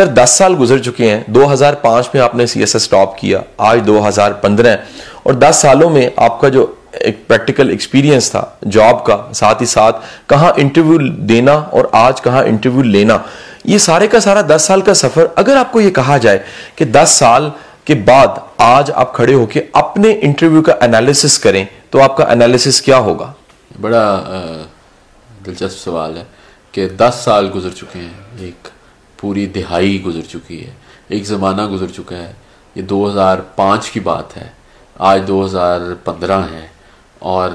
سر، دس سال گزر چکے ہیں۔ دو ہزار پانچ میں آپ نے سی ایس ایس ٹاپ کیا۔ آج دو ہزار پندرہ اور دس سالوں میں آپ کا جو ایک پریکٹیکل ایکسپیرینس تھا جاب کا، ساتھ ہی ساتھ کہاں انٹرویو دینا اور آج کہاں انٹرویو لینا۔ یہ سارے کا سارا دس سال کا سفر، اگر آپ کو یہ کہا جائے کہ دس سال کے بعد آج آپ کھڑے ہو کے اپنے انٹرویو کا انالیسس کریں، تو آپ کا انالیسس کیا ہوگا؟ بڑا دلچسپ سوال ہے کہ دس سال گزر چکے ہیں ایک پوری دہائی گزر چکی ہے، ایک زمانہ گزر چکا ہے۔ یہ دو ہزار پانچ کی بات ہے۔ آج دو ہزار پندرہ ہے اور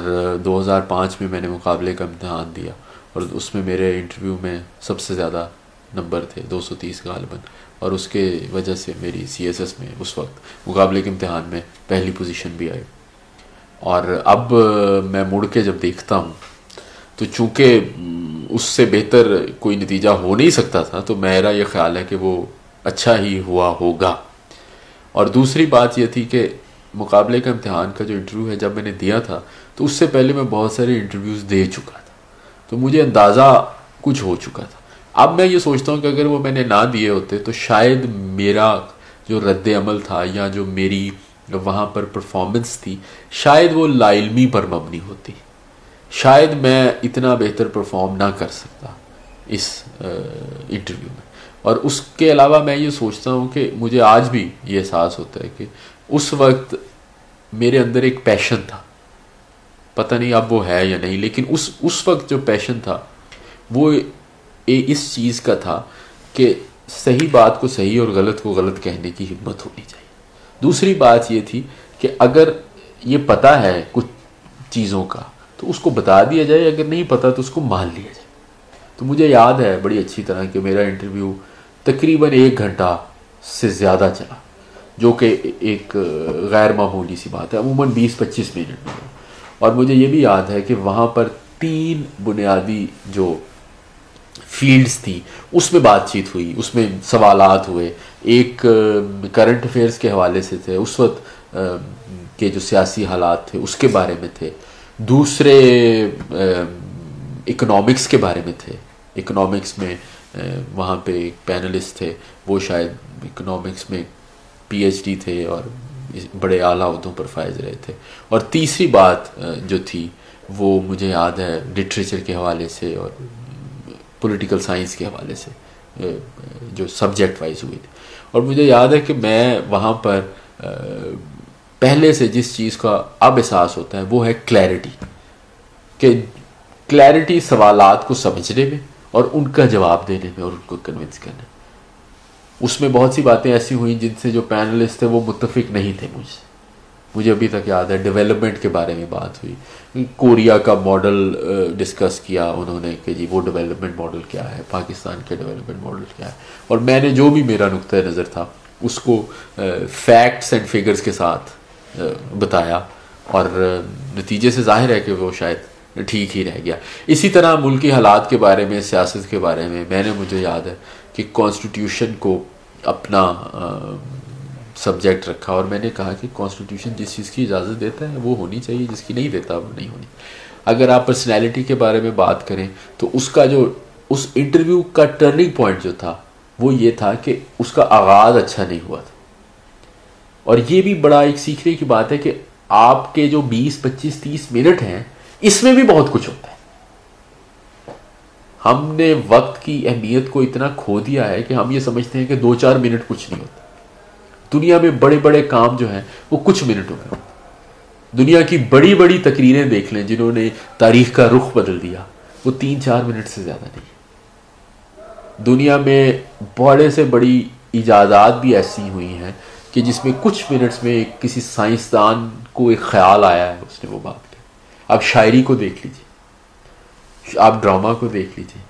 دو ہزار پانچ میں میں نے مقابلے کا امتحان دیا اور اس میں میرے انٹرویو میں سب سے زیادہ نمبر تھے، دو سو تیس غالباً۔ اور اس کے وجہ سے میری سی ایس ایس میں اس وقت مقابلے کے امتحان میں پہلی پوزیشن بھی آئی۔ اور اب میں مڑ کے جب دیکھتا ہوں تو چونکہ اس سے بہتر کوئی نتیجہ ہو نہیں سکتا تھا، تو میرا یہ خیال ہے کہ وہ اچھا ہی ہوا ہوگا۔ اور دوسری بات یہ تھی کہ مقابلے کا امتحان کا جو انٹرویو ہے جب میں نے دیا تھا، تو اس سے پہلے میں بہت سارے انٹرویوز دے چکا تھا۔ تو مجھے اندازہ کچھ ہو چکا تھا۔ اب میں یہ سوچتا ہوں کہ اگر وہ میں نے نہ دیے ہوتے، تو شاید میرا جو رد عمل تھا یا جو میری وہاں پر پرفارمنس تھی، شاید وہ لا علمی پر مبنی ہوتی۔ شاید میں اتنا بہتر پرفارم نہ کر سکتا اس انٹرویو میں۔ اور اس کے علاوہ میں یہ سوچتا ہوں کہ مجھے آج بھی یہ احساس ہوتا ہے کہ اس وقت میرے اندر ایک پیشن تھا۔ پتہ نہیں اب وہ ہے یا نہیں، لیکن اس اس وقت جو پیشن تھا، وہ اس چیز کا تھا کہ صحیح بات کو صحیح اور غلط کو غلط کہنے کی ہمت ہونی چاہیے۔ دوسری بات یہ تھی کہ اگر یہ پتہ ہے کچھ چیزوں کا تو اس کو بتا دیا جائے، اگر نہیں پتا تو اس کو مان لیا جائے۔ تو مجھے یاد ہے بڑی اچھی طرح کہ میرا انٹرویو تقریباً ایک گھنٹہ سے زیادہ چلا، جو کہ ایک غیر معمولی سی بات ہے، عموماً بیس پچیس منٹ میں۔ اور مجھے یہ بھی یاد ہے کہ وہاں پر تین بنیادی جو فیلڈز تھی اس میں بات چیت ہوئی، اس میں سوالات ہوئے۔ ایک کرنٹ افیئرس کے حوالے سے تھے، اس وقت کے جو سیاسی حالات تھے، اس کے بارے میں تھے۔ دوسرے اکنامکس کے بارے میں تھے۔ اکنامکس میں وہاں پہ ایک پینلسٹ تھے۔ وہ شاید اکنامکس میں پی ایچ ڈی تھے اور بڑے اعلیٰ عہدوں پر فائز رہے تھے۔ اور تیسری بات جو تھی، وہ مجھے یاد ہے لٹریچر کے حوالے سے اور پولیٹیکل سائنس کے حوالے سے جو سبجیکٹ وائز ہوئی تھی۔ اور مجھے یاد ہے کہ میں وہاں پر پہلے سے جس چیز کا اب احساس ہوتا ہے وہ ہے کلیرٹی کہ کلیرٹی سوالات کو سمجھنے میں اور ان کا جواب دینے میں اور ان کو کنونس کرنے میں. اس میں بہت سی باتیں ایسی ہوئیں جن سے جو پینلسٹ تھے وہ متفق نہیں تھے مجھ سے. مجھے ابھی تک یاد ہے ڈیولپمنٹ کے بارے میں بات ہوئی. کوریا کا ماڈل ڈسکس کیا انہوں نے کہ جی وہ ڈیولپمنٹ ماڈل کیا ہے، پاکستان کے ڈیولپمنٹ ماڈل کیا ہے. اور میں نے جو بھی میرا نقطۂ نظر تھا، اس کو فیکٹس اینڈ فگرز کے ساتھ بتایا اور نتیجے سے ظاہر ہے کہ وہ شاید ٹھیک ہی رہ گیا۔ اسی طرح ملکی حالات کے بارے میں، سیاست کے بارے میں میں نے مجھے یاد ہے کہ کانسٹیٹیوشن کو اپنا سبجیکٹ رکھا اور میں نے کہا کہ کانسٹیٹیوشن جس چیز کی اجازت دیتا ہے وہ ہونی چاہیے، جس کی نہیں دیتا وہ نہیں ہونی۔ اگر آپ پرسنالٹی کے بارے میں بات کریں تو اس کا جو، اس انٹرویو کا ٹرننگ پوائنٹ جو تھا وہ یہ تھا کہ اس کا آغاز اچھا نہیں ہوا تھا۔ اور یہ بھی بڑا ایک سیکھنے کی بات ہے کہ آپ کے جو بیس، پچیس، تیس منٹ ہیں، اس میں بھی بہت کچھ ہوتا ہے۔ ہم نے وقت کی اہمیت کو اتنا کھو دیا ہے کہ ہم یہ سمجھتے ہیں کہ دو چار منٹ کچھ نہیں ہوتا۔ دنیا میں بڑے بڑے کام جو ہیں، وہ کچھ منٹوں میں دنیا کی بڑی بڑی تقریریں دیکھ لیں جنہوں نے تاریخ کا رخ بدل دیا، وہ تین چار منٹ سے زیادہ نہیں۔ دنیا میں بڑے سے بڑی ایجادات بھی ایسی ہوئی ہیں کہ جس میں کچھ منٹس میں کسی سائنسدان کو ایک خیال آیا ہے اس نے وہ بات کی۔ آپ شاعری کو دیکھ لیجیے آپ ڈرامہ کو دیکھ لیجیے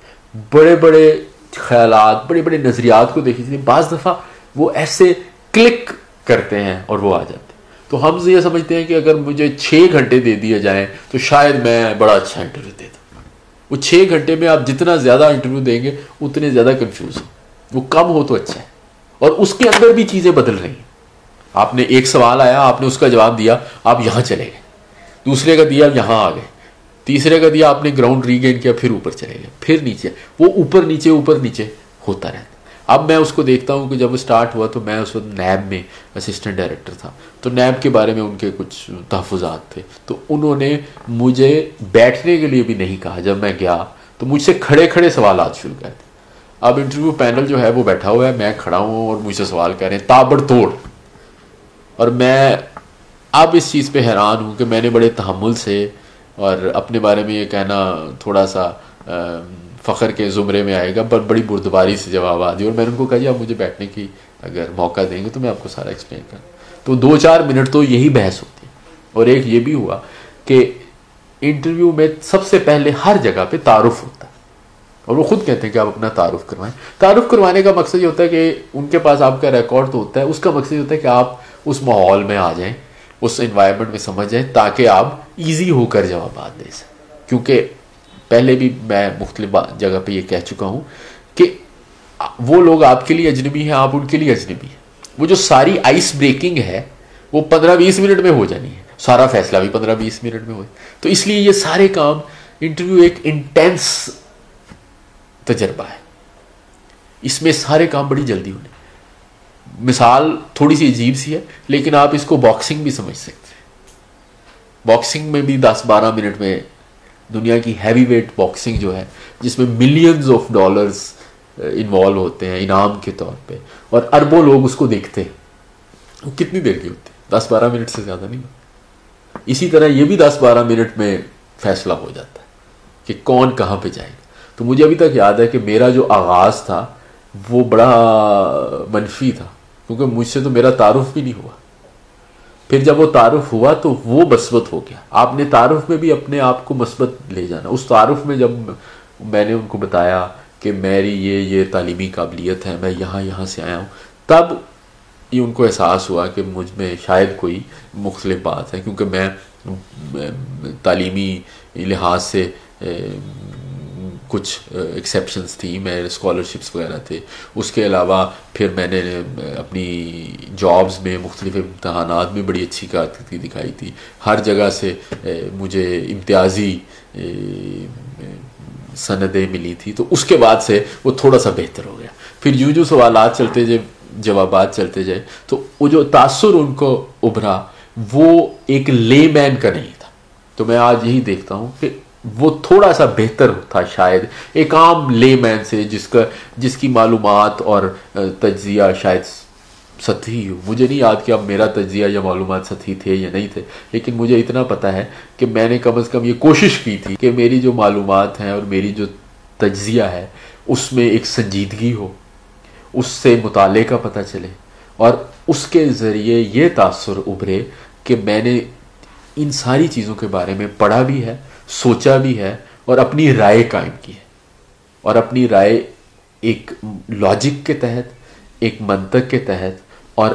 بڑے بڑے خیالات، بڑے بڑے نظریات کو دیکھ لیجیے بعض دفعہ وہ ایسے کلک کرتے ہیں اور وہ آ جاتے ہیں۔ تو ہم یہ سمجھتے ہیں کہ اگر مجھے چھ گھنٹے دے دیے جائیں تو شاید میں بڑا اچھا انٹرویو دے دوں۔ وہ چھ گھنٹے میں آپ جتنا زیادہ انٹرویو دیں گے، اتنے زیادہ کنفیوز ہو وہ کم ہو تو اچھا ہے۔ اور اس کے اندر بھی چیزیں بدل رہی ہیں۔ آپ نے ایک سوال آیا، آپ نے اس کا جواب دیا، آپ یہاں چلے گئے۔ دوسرے کا دیا، یہاں آ گئے۔ تیسرے کا دیا، آپ نے گراؤنڈ ری گین کیا، پھر اوپر چلے گئے۔ پھر نیچے، وہ اوپر نیچے اوپر نیچے ہوتا رہتا۔ اب میں اس کو دیکھتا ہوں کہ جب وہ سٹارٹ ہوا تو میں اس وقت نیب میں اسسٹنٹ ڈائریکٹر تھا۔ تو نیب کے بارے میں ان کے کچھ تحفظات تھے۔ تو انہوں نے مجھے بیٹھنے کے لیے بھی نہیں کہا۔ جب میں گیا تو مجھ سے کھڑے کھڑے سوالات شروع کر تھے اب انٹرویو پینل جو ہے وہ بیٹھا ہوا ہے، میں کھڑا ہوں اور مجھ سے سوال کر رہے ہیں، تابڑ توڑ۔ اور میں اب اس چیز پہ حیران ہوں کہ میں نے بڑے تحمل سے اور اپنے بارے میں یہ کہنا تھوڑا سا فخر کے زمرے میں آئے گا پر بڑی بردباری سے جواب آ دی اور میں نے ان کو کہا جی آپ مجھے بیٹھنے کی اگر موقع دیں گے تو میں آپ کو سارا ایکسپلین کروں. تو دو چار منٹ تو یہی بحث ہوتی ہے اور ایک یہ بھی ہوا کہ انٹرویو میں سب سے پہلے ہر جگہ پہ تعارف ہوتا ہے۔ اور وہ خود کہتے ہیں کہ آپ اپنا تعارف کروائیں۔ تعارف کروانے کا مقصد یہ ہوتا ہے کہ ان کے پاس آپ کا ریکارڈ تو ہوتا ہے، اس کا مقصد یہ ہوتا ہے کہ آپ اس ماحول میں آ جائیں، اس انوائرمنٹ میں سمجھ جائیں تاکہ آپ ایزی ہو کر جوابات دے سکیں۔ کیونکہ پہلے بھی میں مختلف جگہ پہ یہ کہہ چکا ہوں کہ وہ لوگ آپ کے لیے اجنبی ہیں، آپ ان کے لیے اجنبی ہیں۔ وہ جو ساری آئس بریکنگ ہے، وہ پندرہ بیس منٹ میں ہو جانی ہے۔ سارا فیصلہ بھی پندرہ بیس منٹ میں ہو تو اس لیے یہ سارے کام انٹرویو ایک انٹینس تجربہ ہے۔ اس میں سارے کام بڑی جلدی ہونے۔ مثال تھوڑی سی عجیب سی ہے، لیکن آپ اس کو باکسنگ بھی سمجھ سکتے ہیں۔ باکسنگ میں بھی دس بارہ منٹ میں دنیا کی ہیوی ویٹ باکسنگ جو ہے، جس میں ملینز آف ڈالرز انوالو ہوتے ہیں انعام کے طور پہ۔ اور اربوں لوگ اس کو دیکھتے ہیں۔ وہ کتنی دیر کی ہوتی ہے؟ دس بارہ منٹ سے زیادہ نہیں۔ اسی طرح یہ بھی دس بارہ منٹ میں فیصلہ ہو جاتا ہے کہ کون کہاں پہ جائے گا۔ تو مجھے ابھی تک یاد ہے کہ میرا جو آغاز تھا، وہ بڑا منفی تھا، کیونکہ مجھ سے تو میرا تعارف بھی نہیں ہوا۔ پھر جب وہ تعارف ہوا تو وہ مثبت ہو گیا۔ آپ نے تعارف میں بھی اپنے آپ کو مثبت لے جانا۔ اس تعارف میں جب میں نے ان کو بتایا کہ میری یہ یہ تعلیمی قابلیت ہے، میں یہاں یہاں سے آیا ہوں، تب یہ ان کو احساس ہوا کہ مجھ میں شاید کوئی مختلف بات ہے، کیونکہ میں تعلیمی لحاظ سے کچھ ایکسیپشنس تھیں، میں اسکالرشپس وغیرہ تھے۔ اس کے علاوہ پھر میں نے اپنی جابز میں مختلف امتحانات میں بڑی اچھی کارکردگی دکھائی تھی۔ ہر جگہ سے مجھے امتیازی سندیں ملی تھی تو اس کے بعد سے وہ تھوڑا سا بہتر ہو گیا۔ پھر یوں جو سوالات چلتے جائے جوابات چلتے جائے تو وہ جو تاثر ان کو ابھرا، وہ ایک لے مین کا نہیں تھا۔ تو میں آج یہی دیکھتا ہوں کہ وہ تھوڑا سا بہتر تھا شاید، ایک عام لے مین سے جس کا جس کی معلومات اور تجزیہ شاید سطحی ہو۔ مجھے نہیں یاد کہ اب میرا تجزیہ یا معلومات سطحی تھے یا نہیں تھے، لیکن مجھے اتنا پتا ہے کہ میں نے کم از کم یہ کوشش کی تھی کہ میری جو معلومات ہیں اور میری جو تجزیہ ہے، اس میں ایک سنجیدگی ہو، اس سے مطالعے کا پتہ چلے اور اس کے ذریعے یہ تاثر ابھرے کہ میں نے ان ساری چیزوں کے بارے میں پڑھا بھی ہے سوچا بھی ہے اور اپنی رائے قائم کی ہے۔ اور اپنی رائے ایک لاجک کے تحت، ایک منطق کے تحت اور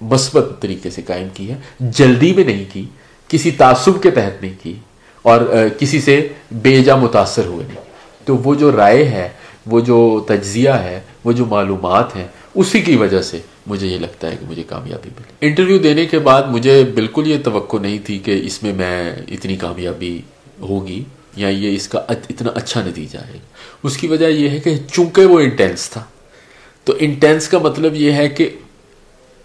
مثبت طریقے سے قائم کی ہے۔ جلدی میں نہیں کی، کسی تعصب کے تحت نہیں کی اور کسی سے بے جا متاثر ہوئے نہیں۔ تو وہ جو رائے ہے، وہ جو تجزیہ ہے، وہ جو معلومات ہیں، اسی کی وجہ سے مجھے یہ لگتا ہے کہ مجھے کامیابی ملی۔ انٹرویو دینے کے بعد مجھے بالکل یہ توقع نہیں تھی کہ اس میں میں اتنی کامیابی ہوگی یا یہ اس کا اتنا اچھا نتیجہ ہے؟ اس کی وجہ یہ ہے کہ چونکہ وہ انٹینس تھا، تو انٹینس کا مطلب یہ ہے کہ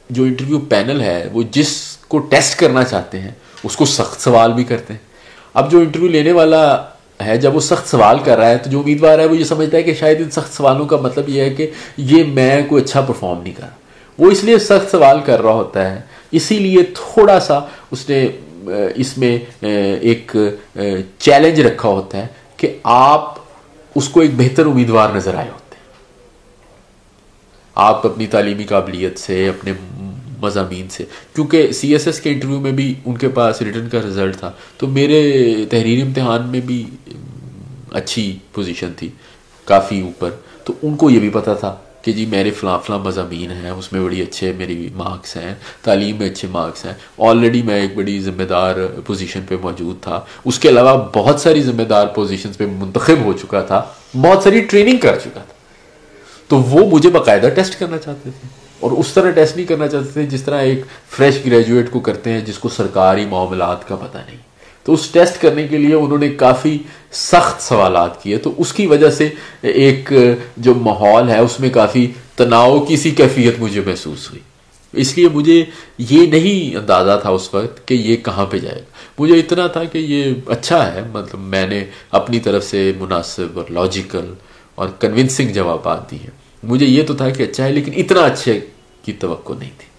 جو انٹرویو پینل ہے، وہ جس کو ٹیسٹ کرنا چاہتے ہیں، اس کو سخت سوال بھی کرتے ہیں۔ اب جو انٹرویو لینے والا ہے، جب وہ سخت سوال کر رہا ہے، تو جو امیدوار ہے، وہ یہ سمجھتا ہے کہ شاید ان سخت سوالوں کا مطلب یہ ہے کہ یہ میں کوئی اچھا پرفارم نہیں کر رہا۔ وہ اس لیے سخت سوال کر رہا ہوتا ہے، اسی لیے تھوڑا سا اس نے اس میں ایک چیلنج رکھا ہوتا ہے کہ آپ اس کو ایک بہتر امیدوار نظر آئے ہوتے ہیں۔ آپ اپنی تعلیمی قابلیت سے، اپنے مضامین سے۔ کیونکہ سی ایس ایس کے انٹرویو میں بھی ان کے پاس ریٹرن کا رزلٹ تھا، تو میرے تحریر امتحان میں بھی اچھی پوزیشن تھی، کافی اوپر۔ تو ان کو یہ بھی پتا تھا کہ جی میرے فلاں فلاں مضامین ہیں، اس میں بڑی اچھے میری مارکس ہیں، تعلیم میں اچھے مارکس ہیں۔ آلریڈی میں ایک بڑی ذمہ دار پوزیشن پہ موجود تھا۔ اس کے علاوہ بہت ساری ذمہ دار پوزیشنز پہ منتخب ہو چکا تھا، بہت ساری ٹریننگ کر چکا تھا۔ تو وہ مجھے باقاعدہ ٹیسٹ کرنا چاہتے تھے۔ اور اس طرح ٹیسٹ نہیں کرنا چاہتے تھے جس طرح ایک فریش گریجویٹ کو کرتے ہیں جس کو سرکاری معاملات کا پتہ نہیں۔ تو اس ٹیسٹ کرنے کے لیے انہوں نے کافی سخت سوالات کیے۔ تو اس کی وجہ سے ایک جو ماحول ہے، اس میں کافی تناؤ کی سی کیفیت مجھے محسوس ہوئی۔ اس لیے مجھے یہ نہیں اندازہ تھا اس وقت کہ یہ کہاں پہ جائے۔ گا مجھے اتنا تھا کہ یہ اچھا ہے مطلب میں نے اپنی طرف سے مناسب اور لاجیکل اور کنونسنگ جوابات دی ہیں۔ مجھے یہ تو تھا کہ اچھا ہے، لیکن اتنا اچھے کی توقع نہیں تھی۔